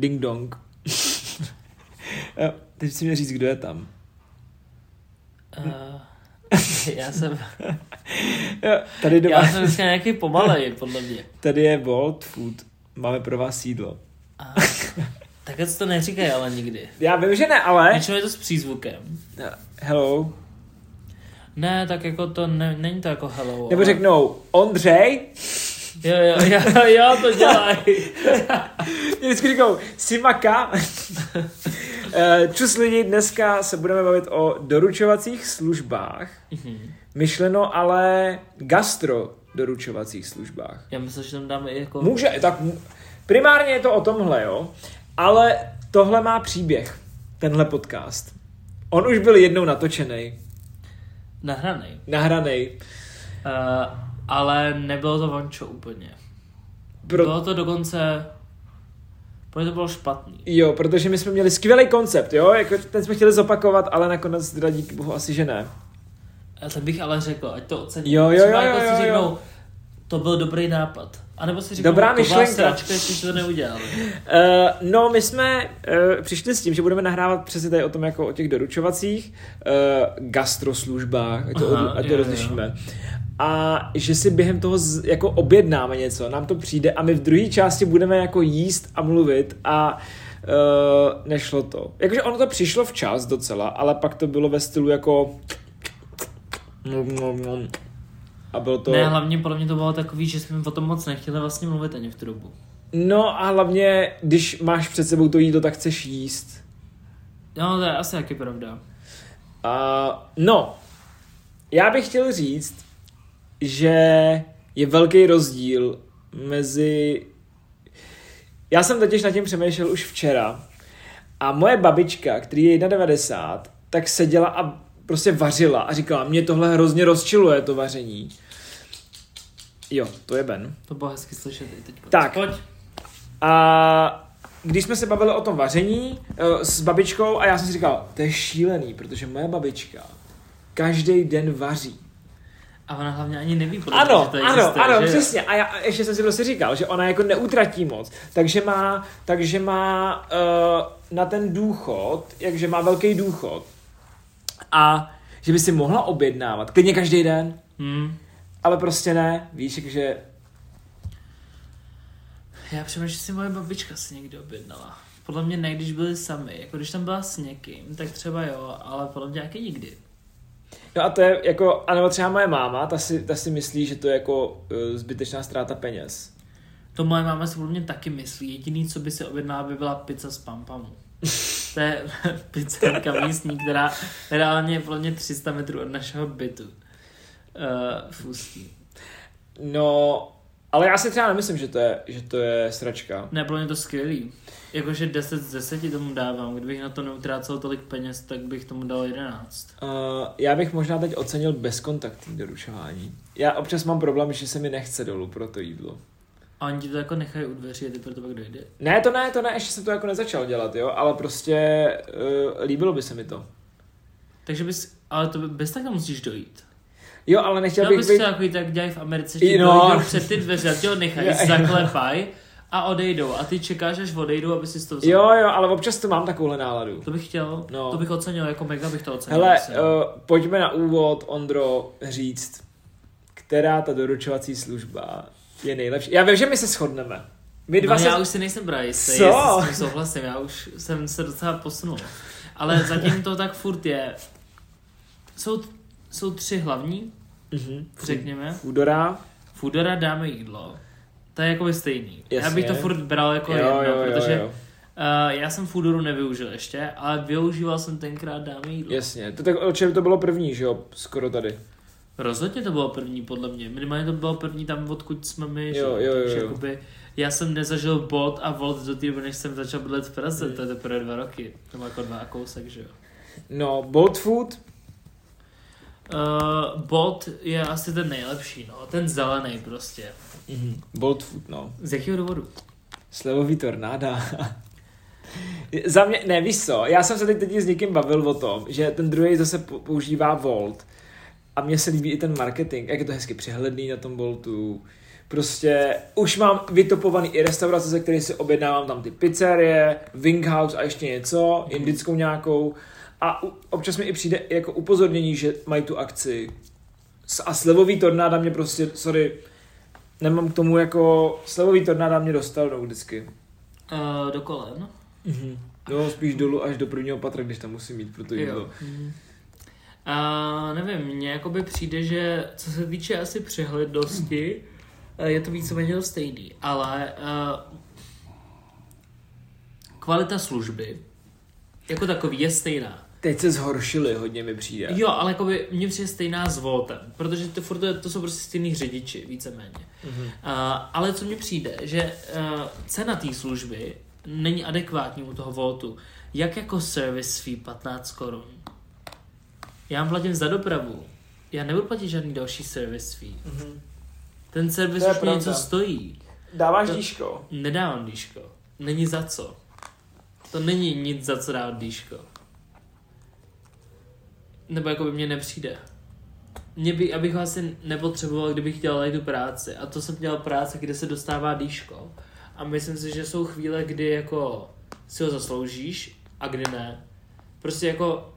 Ding dong. Jo, Teď si mě říct, kdo je tam. Uh, já jsem, Jo, Tady, do já jsem dneska nějaký pomalej, podle mě. tady je World Food. Máme pro vás jídlo. A, takhle to neříkají ale nikdy. Já vím, že ne, ale... Většinou je to s přízvukem. Hello. Ne, tak jako to ne, není to jako hello. Nebo ale- řeknou Ondřej. Jo, jo, jo, jo, to dělají. Mě vždycky říkou Simaka. Eh, Čus lidi, dneska se budeme bavit o doručovacích službách. Mhm. Myšleno ale gastro doručovacích službách. Já myslím, že tam dáme i jako... Může, tak primárně je to o tomhle, jo. Ale tohle má příběh, tenhle podcast. On už byl jednou natočený, Nahranej. nahraný. Uh, ale nebylo to vančo úplně. Pro, Bylo to dokonce... Protože to bylo špatný. jo, protože my jsme měli skvělý koncept, jo, jako ten jsme chtěli zopakovat, ale nakonec teda díky bohu asi, že ne. A to bych ale řekl, ať to ocení. Jo, jo, jo, jako jo, si jo. řeknou, to byl dobrý nápad. A nebo si řeknou, Dobrá myšlenka. sračka, jestli to neudělali. Uh, no, my jsme uh, přišli s tím, že budeme nahrávat přesně tady o tom, jako o těch doručovacích uh, gastroslužbách, ať to, Aha, ať to jo, jo. rozlišíme. A že si během toho z, jako objednáme něco, nám to přijde a my v druhé části budeme jako jíst a mluvit a uh, nešlo to. Jakože ono to přišlo včas docela, ale pak to bylo ve stylu jako a bylo to... Ne, hlavně podle mě to bylo takový, že jsme o tom moc nechtěli vlastně mluvit ani v tu dobu. No a hlavně, když máš před sebou to jídlo, tak chceš jíst. No, to je asi taky pravda. Uh, no, já bych chtěl říct, že je velký rozdíl mezi... Já jsem totiž nad tím přemýšlel už včera a moje babička, který je 91, tak seděla a prostě vařila a říkala, mě tohle hrozně rozčiluje, to vaření. Jo, to je Ben. To bylo hezky slyšet i teď. Tak. Pojď. A když jsme se bavili o tom vaření eh, s babičkou a já jsem si říkal, to je šílený, protože moje babička každý den vaří. A ona hlavně ani neví, podle mě, Ano, že to ano, existuje, ano, že? přesně. A já ještě jsem si prostě říkal, že ona jako neutratí moc, takže má, takže má uh, na ten důchod, jakže má velký důchod a že by si mohla objednávat, klidně každý den, Hmm. Ale prostě ne, víš, takže Já přemýšlím, že si moje babička si někdy objednala. Podle mě ne, když byli sami. Jako když tam byla s někým, tak třeba jo, ale podle mě taky nikdy. No a to je jako, anebo třeba moje máma, ta si, ta si myslí, že to je jako uh, zbytečná ztráta peněz. To moje máma si podle mě taky myslí. Jediný, co by si objednala, by byla pizza z pampamu. To je pizzerka místní, která reálně je podle mě 300 metrů od našeho bytu. Uh, v Ústí. No, ale já si třeba nemyslím, že to je, že to je sračka. Ne, podle mě to skvělý. Jakože 10 z 10 tomu dávám. Kdybych na to neutrácel tolik peněz, tak bych tomu dal 11. Uh, já bych možná teď ocenil bezkontaktní doručování. Já občas mám problém, že se mi nechce dolů pro to jídlo. A oni ti to jako nechají u dveří a ty proto pak dojde. Ne, to ne, to ne, ještě jsem to jako nezačal dělat, jo, ale prostě uh, líbilo by se mi to. Takže bys, ale to bez tak musíš dojít. Jo, ale nechtěl Chtěl bych být... takový tak dělají v Americe, že no. no. dojdou před ty dveře a ti ho nechají, Jo. zaklepaj a odejdou. A ty čekáš, až odejdou, aby si to vzal. Jo, jo, ale občas to mám takovouhle náladu. To bych chtěl, No. no. to bych ocenil, jako mega bych to ocenil. Hele, uh, pojďme na úvod, Ondro, říct, která ta doručovací služba je nejlepší. Já vím, že my se shodneme. My dva no, se... já už si nejsem právě jistý, Co? s tím souhlasím, já už jsem se docela posunul. Ale zatím to tak furt je. Jsou, jsou tři hlavní, Mhm. řekněme. Foodora. Foodora dáme jídlo. To je jako stejný. Já Jasně. bych to furt bral jako Jo, jedno, jo, jo, protože jo. Uh, já jsem Foodoru nevyužil ještě, ale využíval jsem tenkrát dáme jídlo. Jasně, to, tak, o čem to bylo první, že jo, skoro tady. Rozhodně to bylo první, podle mě. Minimálně to bylo první tam, odkud jsme my. že Jo, jo, jo, Takže jo. Jakoby, já jsem nezažil Bolt a Volt do té doby, než jsem začal bydlet v Praze, to je teprve dva roky. To má jako dva a kousek, že jo. No, Bolt Food, Uh, Bolt je asi ten nejlepší, no. Ten zelený prostě. mhm. Bolt Food, no. Z jakého důvodu? Slevový tornáda. Za mě, ne, víš co, já jsem se teď, teď s někým bavil o tom, že ten druhý zase pou- používá Volt a mně se líbí i ten marketing, jak je to hezky přehledný na tom Boltu, Prostě už mám vytopovaný i restaurace, ze kterých si objednávám tam ty pizzerie, Wing House a ještě něco, indickou nějakou. A u- občas mi i přijde jako upozornění, že mají tu akci. S- A slevový tornáda mě prostě, sorry, nemám k tomu jako, slevový tornáda mě dostal no, vždycky. Uh, do kolen. Mm-hmm. No, spíš dolů až do prvního patra, když tam musím mít pro to jídlo. Jo. A nevím, mně jakoby přijde, že co se týče asi přehlednosti, eh, je to víceméně stejný, ale uh, kvalita služby jako takový je stejná. Teď se zhoršili, hodně mi přijde. Jo, ale jakoby mně přijde stejná s Voltem, protože to, furt to, jsou prostě stejný řidiči, víceméně. Mhm. Uh, ale co mně přijde, že uh, cena té služby není adekvátní u toho Voltu. Jak jako service fee 15 korun? Já vám platím za dopravu. Já nebudu platit žádný další service fee. Mhm. Ten servis už mě něco pravda. stojí. Dáváš To- díško? Nedávám dýško. Není za co. To není nic za co dávat dýško. Nebo jako by mě nepřijde. Mě by, abych ho asi nepotřeboval, kdybych dělal tu práci. A to jsem dělal práce, kde se dostává dýško. A myslím si, že jsou chvíle, kdy jako si ho zasloužíš a kdy ne. Prostě jako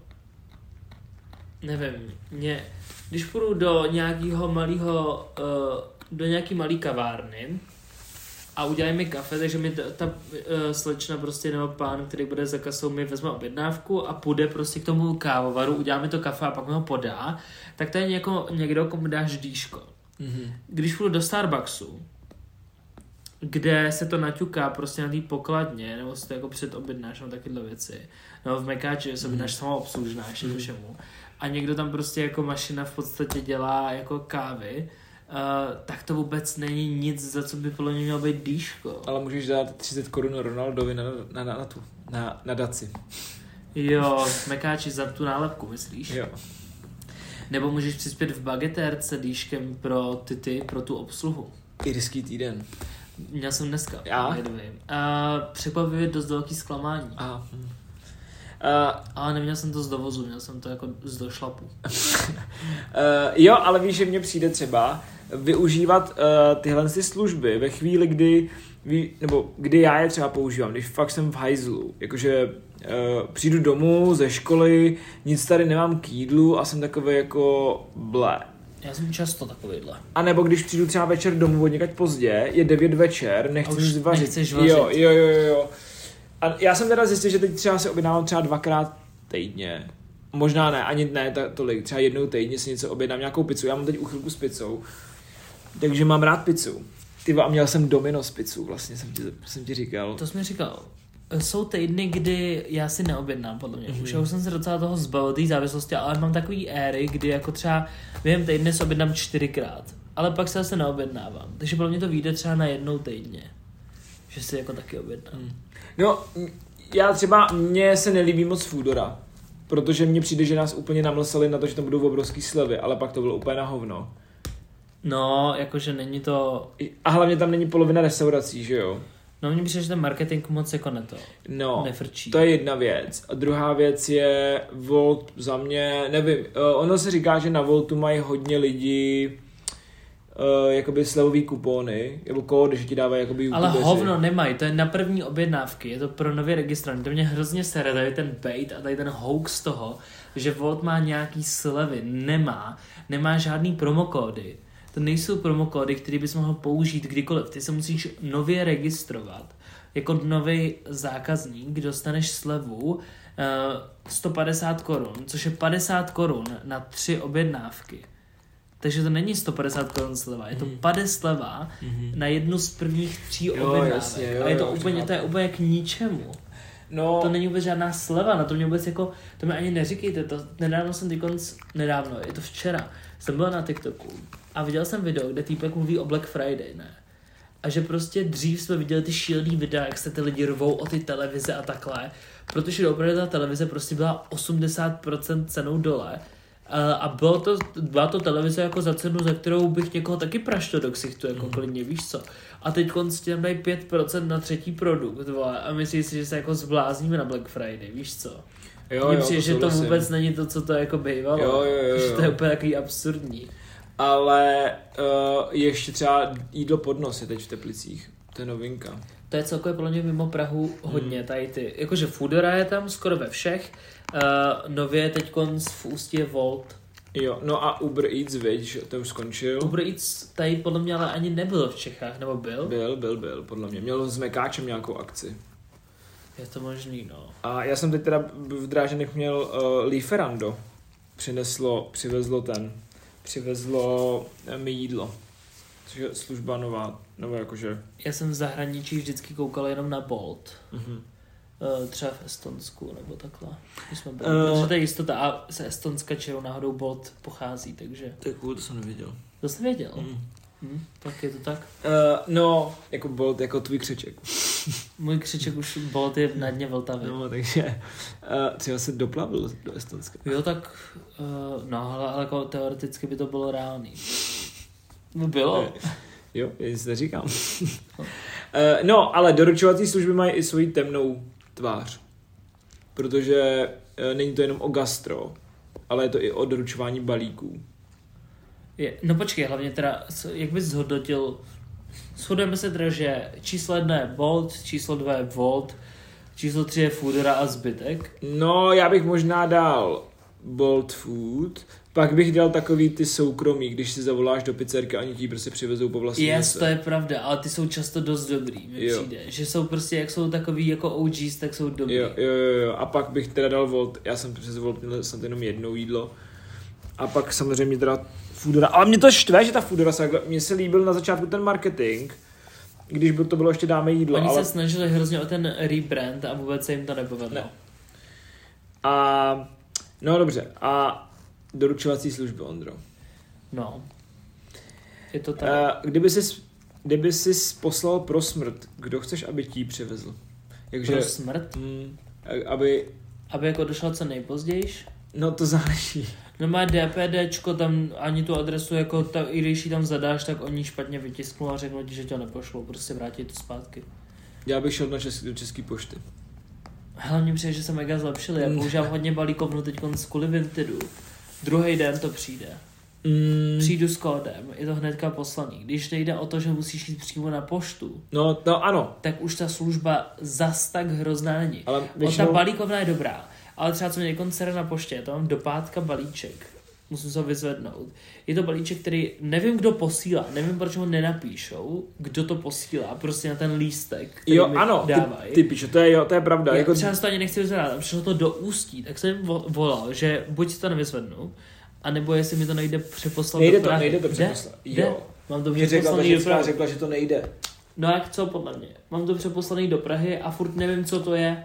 nevím, mě, když půjdu do nějakého malého, uh, do nějaký malý kavárny a udělají mi kafe, takže mi ta, ta uh, slečna prostě nebo pán, který bude za kasou, mi vezme objednávku a půjde prostě k tomu kávovaru, udělá mi to kafe a pak mi ho podá, tak to je něko, někdo, komu dáš dýško. Mhm. Když půjdu do Starbucksu, kde se to naťuká prostě na té pokladně, nebo si to jako předobjednáš, no takyhle věci, nebo v Mekáči, že se objednáš samoobslužná, ještě mm. všemu. A někdo tam prostě jako mašina v podstatě dělá jako kávy, uh, tak to vůbec není nic, za co by podle mě mělo být dýško. Ale můžeš dát 30 korun Ronaldovi na, na, na, na tu, na, na daci. Jo, Mekáči za tu nálepku, myslíš? Jo. Nebo můžeš přispět v bagetérce dýškem pro ty, ty pro tu obsluhu. Irský týden. Měl jsem dneska. Já? A překvapivě dost velký zklamání. A, hm. Uh, Ale neměl jsem to z dovozu, měl jsem to jako z došlapu. uh, jo, ale víš, že mně přijde třeba využívat uh, tyhle ty služby ve chvíli, kdy ví, nebo kdy já je třeba používám, když fakt jsem v hajzlu, jakože uh, přijdu domů ze školy, nic tady nemám k jídlu a jsem takový jako ble. Já jsem často takovýhle. A nebo když přijdu třeba večer domů od pozdě, je 9 večer, nechci nic vařit. nechceš vařit. Jo, jo, jo, jo, jo. A já jsem teda zjistil, že teď třeba se objednávám třeba dvakrát týdně. Možná ne, ani ne ta, tolik, třeba jednou týdně si něco objednám, nějakou pizzu. Já mám teď uchylku s pizzou, takže mám rád pizzu. Ty a měl jsem Domino's pizzu, vlastně jsem ti, jsem ti říkal. To jsi mi říkal. Jsou týdny, kdy já si neobjednám, podle mě. Mm-hmm. Už, já už jsem se docela toho zbavil, té závislosti, ale mám takový éry, kdy jako třeba během týdne se objednám čtyřikrát. Ale pak se zase neobjednávám. Takže podle mě to vyjde třeba na jednou týdně. Že si jako taky objednám. Mm. No, já třeba, mně se nelíbí moc Foodora, protože mně přijde, že nás úplně namlsali na to, že tam budou obrovský slevy, ale pak to bylo úplně na hovno. No, jakože není to... A hlavně tam není polovina restaurací, že jo? No mně přijde, že ten marketing moc jako ne to. No, Nefrčí. to je jedna věc. A druhá věc je Volt za mě, nevím, eh, ono se říká, že na Voltu mají hodně lidí uh, jakoby slevový kupóny, nebo kódy, že ti dávají jakoby Ale youtubeři. hovno nemají, to je na první objednávky, je to pro nově registrovaný. To mě hrozně sere, tady ten bait a tady ten hoax toho, že Volt má nějaký slevy. Nemá, nemá žádný promokódy. To nejsou promokódy, které bys mohl použít kdykoliv. Ty se musíš nově registrovat. Jako nový zákazník dostaneš slevu eh, 150 korun, což je 50 korun na tři objednávky. Takže to není 150 korun sleva, je to 50 sleva na jednu z prvních tří objednávek. a je to jo, úplně, to je úplně k ničemu. No, To není vůbec žádná sleva, na to mě vůbec jako, to mi ani neříkejte, to nedávno jsem ty konc, nedávno, je to včera, jsem byl na TikToku a viděl jsem video, kde týpek mluví o Black Friday, ne? A že prostě dřív jsme viděli ty šílený videa, jak se ty lidi rvou o ty televize a takhle, protože opravdu ta televize prostě byla 80% cenou dole a a bylo to, byla to televize jako za cenu, za kterou bych někoho taky praštil do ksichtu, jako klidně, víš co. A teď ti tam dají 5% na třetí produkt, vole, a myslíš si, že se jako zblázníme na Black Friday, víš co. jo, Mně jo, přijde, že to vůbec není to, co to jako bývalo. Jo, jo, jo, Že jo. to je úplně takový absurdní. Ale uh, ještě třeba jídlo pod nos je teď v Teplicích. To je novinka. To je celkově podle mě mimo Prahu hodně, tady ty, jakože Foodora je tam skoro ve všech, uh, nově teď v Ústí je Volt. Jo, no a Uber Eats, viď, že to už skončil. Uber Eats tady podle mě ale ani nebyl v Čechách, nebo byl? Byl, byl, byl, podle mě. Měl s Mekáčem nějakou akci. Je to možný, no. A já jsem teď teda v Dráženech měl uh, Lieferando. Přineslo, přivezlo ten, přivezlo eh, mi jídlo. Což je služba nová, nebo jakože... Já jsem v zahraničí vždycky koukal jenom na Bolt. Mhm. Uh, třeba v Estonsku nebo takhle. Jsme byli. Eh. Protože to je jistota a se Estonska čeho náhodou Bolt pochází, takže... Cool, to jsem nevěděl. To jsi věděl? Mm. Hm, tak je to tak. Uh, no, jako Bolt, jako tvůj křeček. Můj křiček už Bolt je na dně Vltavy. No, takže uh, třeba se doplavil do Estonska. Jo, tak, uh, no, ale, ale jako teoreticky by to bylo reálný. No bylo. Jo, nic neříkám. uh, no, ale doručovací služby mají i svoji temnou tvář. Protože uh, není to jenom o gastro, ale je to i o doručování balíků. Je, no počkej, hlavně teda, jak bys zhodnotil, shodujeme se teda, že číslo jedna je Bolt, číslo dva je Volt, číslo tři je Foodora a zbytek. No, já bych možná dal Bolt Food, pak bych dal takový ty soukromí, když si zavoláš do pizzerky a oni ti prostě přivezou po vlastní Yes, to je pravda, ale ty jsou často dost dobrý, mi Jo. přijde. Že jsou prostě, jak jsou takový jako OGs, tak jsou dobrý. Jo, jo, jo, jo. A pak bych teda dal Volt, já jsem přes Volt měl snad jenom jednou jídlo. A pak samozřejmě teda Foodora. Ale mě to štve, že ta Foodora se takhle, mně se líbil na začátku ten marketing, když by to bylo ještě dáme jídlo, Oni ale... se snažili hrozně o ten rebrand a vůbec se jim to nepovedlo. Ne. A, no dobře, a doručovací služby, Ondro. No. Je to tak. Uh, kdyby jsi, kdyby jsi poslal pro smrt, kdo chceš, aby ti ji přivezl? Takže, Pro smrt, mm, aby, aby jako došla co nejpozději. no to záleží. No má DPDčko, tam ani tu adresu, jako ta, i když ji tam zadáš, tak oni špatně vytisknou a řeknou ti, že tě nepošlou, prostě vrátí to zpátky. Já bych šel na český, do české pošty. Hlavně přijde, že se mega zlepšili, já Mm. používám hodně balíkovnu teď z kvůli Vintedu. Druhý den to přijde. Mm, Přijdu s kódem, je to hnedka poslaný. Když nejde o to, že musíš jít přímo na poštu, no, no ano, tak už ta služba zas tak hrozná není. ale Většinou... většinou... Ta balíkovna je dobrá, ale třeba co mě koncert na poště, to mám do pátka balíček. Musím se ho vyzvednout. Je to balíček, který nevím, kdo posílá, nevím, proč ho nenapíšou, kdo to posílá, prostě na ten lístek, který Jo, mi ano, ty, dávají. ty pičo, to je, jo, to je pravda. Já Jako, třeba si to ani nechci vyzvedat, a přišlo to do ústí, tak jsem vo- volal, že buď si to nevyzvednu, anebo jestli mi to nejde přeposlat nejde do to, Prahy. nejde to Jde? přeposlat. Jde? Jo. Mám to Mě řekla, ta přeposlaný do ženská Prahy. řekla, že to nejde. No jak co podle mě? Mám to přeposlaný do Prahy a furt nevím, co to je.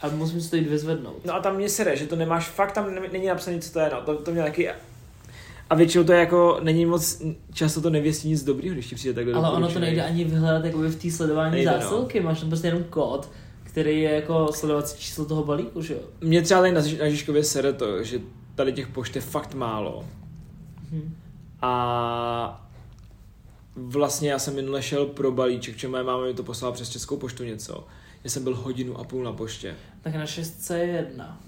A musím si to jít vyzvednout. No a tam mě sere, že to nemáš, fakt tam ne- není napsané, co to je, no, to, to mě taky... A většinou to je jako, není moc, často to nevěstí nic dobrýho, když ti přijde takhle Ale ono to nejde ani vyhledat jakoby v té sledování Nejde, no. zásilky, máš tam prostě jenom kód, který je jako sledovací číslo toho balíku, že jo? Mě třeba tady na, Žiž- na Žižkově sere to, že tady těch pošt je fakt málo. Hm. A vlastně já jsem minule šel pro balíček, že moje máma mi to poslala přes Českou poštu něco. Já jsem byl hodinu a půl na poště. Tak na šestce je jedna.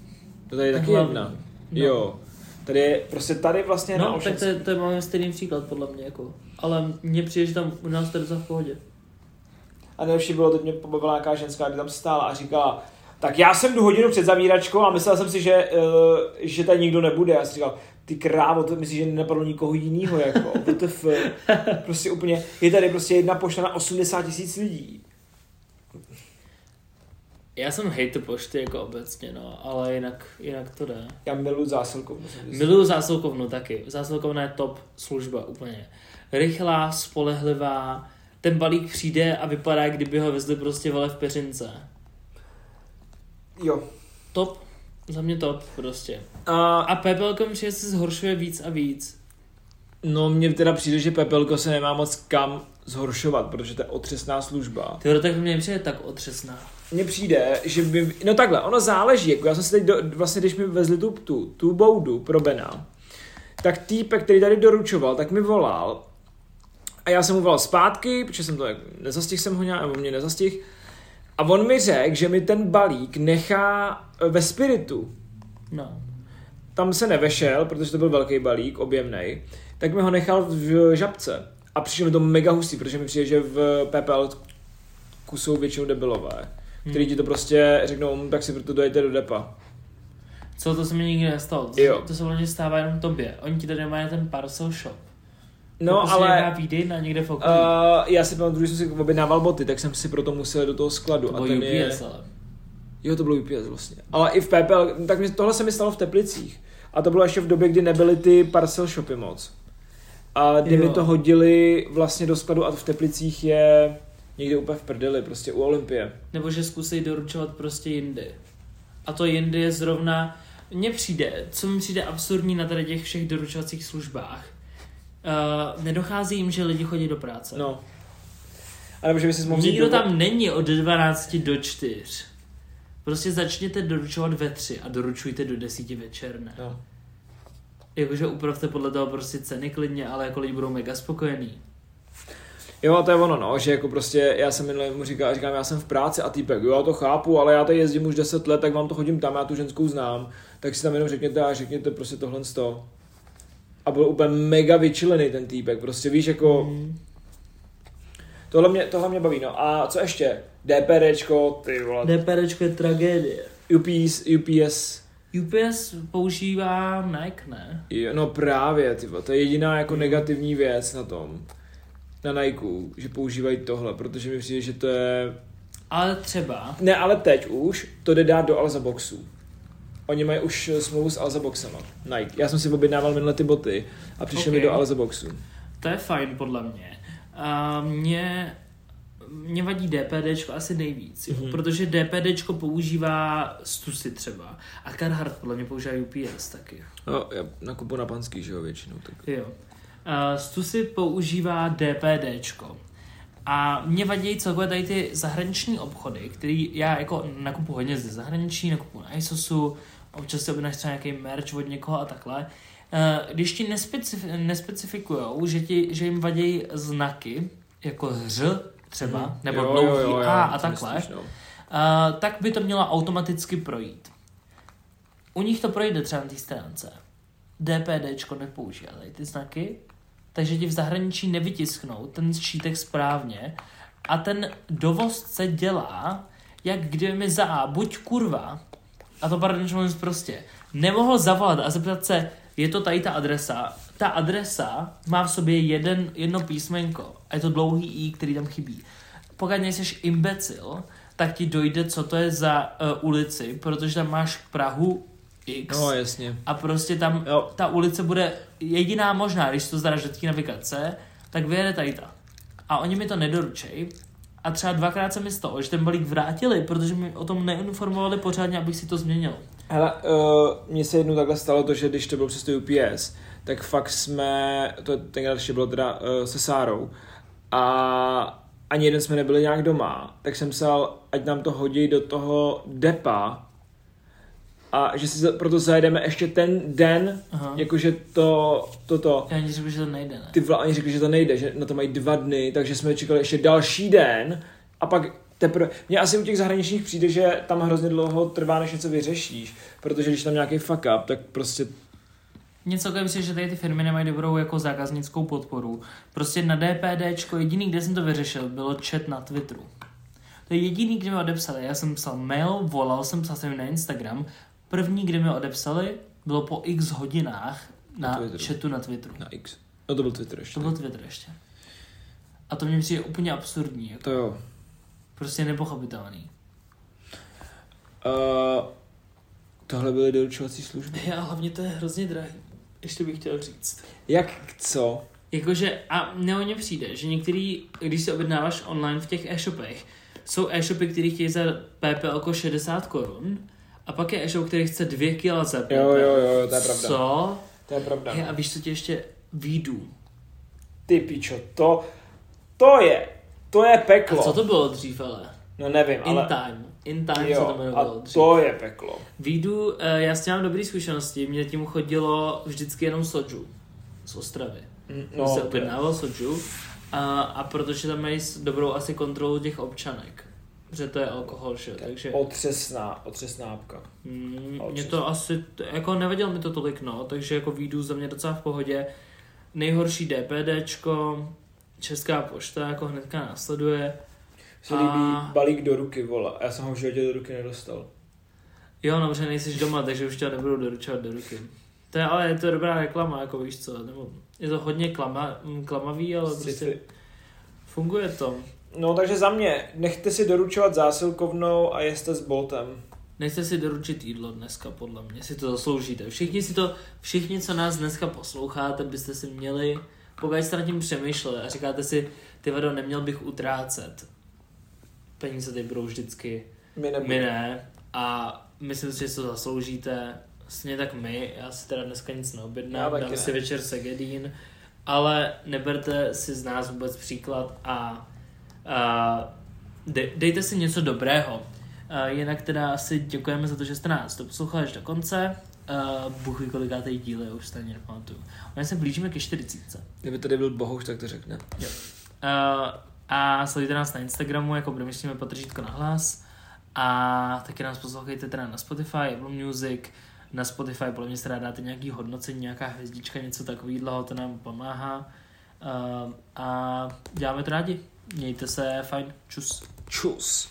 To tady je taky Hlavní. jedna. No. Jo. Tady je, prostě tady vlastně na No, tak Olšanské- to, je, to je máme stejný příklad podle mě, jako. Ale mně přijde, že tam u nás to je docela v pohodě. A nejlepší bylo, teď mě pobavila nějaká ženská, kdy tam stála a říkala, tak já jsem jdu hodinu před zavíračkou a myslel jsem si, že, uh, že tady nikdo nebude. Já jsem říkal, ty krávo, to myslíš, že nenapadlo nikoho jiného, jako, WTF. prostě úplně, je tady prostě jedna pošta na 80 tisíc lidí. Já jsem hejtu pošty jako obecně, no, ale jinak, jinak to jde. Já musím říct. Miluju zásilkovnu taky. Zásilkovna je top služba úplně. Rychlá, spolehlivá, ten balík přijde a vypadá, kdyby ho vezli prostě vole v peřince. Jo. Top, za mě top prostě. A, A Pepelko mi přijde se zhoršuje víc a víc. no mně teda přijde, že Pepelko se nemá moc kam zhoršovat, protože to je otřesná služba. Ty tak mě přijde tak otřesná. Mně přijde, že by, no takhle, ono záleží, jako já jsem si teď, do, vlastně když mi vezli tu, tu, tu boudu pro Bena, tak týpek, který tady doručoval, tak mi volal a já jsem mu volal zpátky, protože jsem to, nezastihl jsem ho nějak, nebo mě nezastihl, a on mi řekl, že mi ten balík nechá eh, ve spiritu. No. Tam se nevešel, protože to byl velký balík, objemný. tak mi ho nechal v žabce. A přišlo mi to mega hustý, protože mi přijde, že v PPL jsou většinou debilové, který ti to prostě řeknou, "Hm, tak si proto dojete do depa. Co to se mi nikdy nestalo. To, Jo. se, to se vlastně stává jenom tobě. Oni ti tady mají ten parcel shop. No, to ale nějaká výdejna někde v okolí. uh, já si pamatuju, že jsem si objednával boty, tak jsem si proto musel do toho skladu. to a ten UPS, je... ale. Jo, to bylo UPS vlastně. Ale i v PPL, tak mi, tohle se mi stalo v Teplicích. A to bylo ještě v době, kdy nebyly ty parcel shopy moc. A kdy Jo. mi to hodili vlastně do skladu a v Teplicích je někde úplně v prdeli, prostě u Olympie. Nebo že zkusej doručovat prostě jindy. A to jindy je zrovna... Mně přijde, co mi přijde absurdní na tady těch všech doručovacích službách. Uh, nedochází jim, že lidi chodí do práce. No. A nebo že by si mohl Nikdo do- tam není od 12 do 4. Prostě začněte doručovat ve 3 a doručujte do 10 večer, ne? No. Jakože upravte podle toho prostě ceny klidně, ale jako lidi budou mega spokojení. Jo, a to je ono, no, že jako prostě já jsem minule mu říkal, říkám, já jsem v práci a týpek, jo, já to chápu, ale já tady jezdím už 10 let, tak vám to chodím tam, já tu ženskou znám, tak si tam jenom řekněte a řekněte prostě tohle z toho. A byl úplně mega vyčilený ten týpek, prostě víš, jako, Mm. tohle mě, tohle mě baví, no. A co ještě? DPDčko, ty vole, DPDčko je tragédie. UPS, UPS, UPS používá Nike, ne? jo, no právě, ty vole, to je jediná jako negativní věc na tom, na Nike, že používají tohle, protože mi přijde, že to je Ale třeba, Ne, ale teď už to jde dát do Alza Boxu. Oni mají už smlouvu s Alza Boxema. Nike. Já jsem si objednával minule ty boty a přišly Ok. mi do Alza Boxu. to je fajn podle mě. A mě, mě vadí DPDčko asi nejvíc, jo? Mhm. protože DPDčko používá Stusy třeba a Carhartt podle mě používá UPS taky. No, já nakupu na panský, že jo, většinou. Tak. Jo. Uh, Stusy používá DPDčko. A mě vadí celkově tady ty zahraniční obchody, který já jako nakupu hodně ze zahraničí, nakupu na ISOSu, občas si objednáš třeba nějaký merch od někoho a takhle. Uh, když ti nespecif- nespecifikujou, že, ti, že jim vadí znaky, jako hř třeba, Mhm. nebo Jo, dlouhý jo, jo, A a takhle, myslíš, no. Uh, tak by to mělo automaticky projít. U nich to projde třeba na té stránce. DPDčko nepoužívá tady ty znaky, takže ti v zahraničí nevytisknou ten šítek správně a ten dovozce dělá, jak kdyby mi za buď kurva, a to pardon, že mluvím prostě, nemohl zavolat a zeptat se, je to tady ta adresa. Ta adresa má v sobě jeden, jedno písmenko a je to dlouhý i, který tam chybí. Pokud nejsi imbecil, tak ti dojde, co to je za uh, ulici, protože tam máš Prahu X No, jasně. a prostě tam Jo. ta ulice bude jediná možná, když to zdáš té navigace, tak vyjede tady ta. A oni mi to nedoručej. A třeba dvakrát se mi stalo, že ten balík vrátili, protože mi o tom neinformovali pořádně, abych si to změnil. Hele, uh, mně se jednou takhle stalo to, že když to bylo přes to UPS, tak fakt jsme, to tenkrát ještě bylo teda uh, se Sárou, a ani jeden jsme nebyli nějak doma, tak jsem psal, ať nám to hodí do toho depa, a že si za- proto zajedeme ještě ten den, Aha. jakože to, toto, Já ani řekl, že to nejde, ne? ty vla, oni řekli, že to nejde, že na to mají dva dny, takže jsme čekali ještě další den a pak teprve, mně asi u těch zahraničních přijde, že tam hrozně dlouho trvá, než něco vyřešíš, protože když tam nějaký fuck up, tak prostě, Něco myslím, že tady ty firmy nemají dobrou jako zákaznickou podporu. Prostě na DPDčko jediný, kde jsem to vyřešil, bylo chat na Twitteru. To je jediný, kde mi odepsali. Já jsem psal mail, volal jsem, psal jsem na Instagram. První, kde mi odepsali, bylo po x hodinách na, Na Twitteru. chatu na Twitteru. na X. No to byl Twitter ještě. To byl Twitter ještě. A to mě přijde úplně absurdní. Jako. To jo. Prostě nepochopitelný. Uh, tohle byly doručovací služby. Já hlavně to je hrozně drahý. Ještě bych chtěl říct. Jak co? Jakože, a mně o ně přijde, že některý, když se objednáváš online v těch e-shopech, jsou e-shopy, které chtějí za PPL 60 korun, a pak je e-shop, který chce 2 kg za. Jo, jo, jo, to je pravda. Co? To je pravda. Hej, a víš, co ti ještě výjdu? Ty pičo, to, to je, to je A peklo. co to bylo dřív, ale? No nevím, In ale... time. In time se Jo, to a jmenovalo dřív. to je peklo. Výjdu, eh, já s tím mám dobré zkušenosti, mě tím chodilo vždycky jenom soju z Ostravy. Mm, No, se to je- objednával soju a, a protože tam mají dobrou asi kontrolu těch občanek. Že to je alkohol, že? jo, takže Otřesná, otřesnápka. mm, mě to asi, jako nevadilo mi to tolik, no, takže jako výjdu za mě docela v pohodě. nejhorší DPDčko, Česká pošta jako hnedka následuje. Se líbí balík do ruky, vola. A já jsem ho v životě do ruky nedostal. Jo, no, protože nejsi doma, takže už tě nebudu doručovat do ruky. To je, ale je to dobrá reklama, jako víš co, nebo je to hodně klama, klamavý, ale Sci-fi. prostě funguje to. No takže za mě, nechte si doručovat zásilkovnou a jeste s Boltem. Nechce si doručit jídlo dneska, podle mě, si to zasloužíte. Všichni si to, všichni, co nás dneska posloucháte, byste si měli, pokud jste nad tím přemýšleli a říkáte si, ty vado, neměl bych utrácet. Peníze ty budou vždycky, My my ne. A myslím si, že si to zasloužíte. Stejně tak my, já si teda dneska nic neobjednám, dám ne. si večer segedín, ale neberte si z nás vůbec příklad a de, dejte si něco dobrého. A jinak teda asi děkujeme za to, že jste nás doposlouchali až do konce. Uh, Bůh ví, kolikátej díl, já už stejně nepamatuju. Oni se blížíme ke 40. Kdyby tady byl Bohuš, tak to řekne. Uh, a sledujte nás na Instagramu, jako přemýšlíme potržítko na hlas. A taky nás poslouchejte teda na Spotify, Apple Music, na Spotify podle mě se dáte nějaký hodnocení, nějaká hvězdička, něco takového, to nám pomáhá. Uh, a děláme to rádi. Mějte se fajn. Čus. Čus.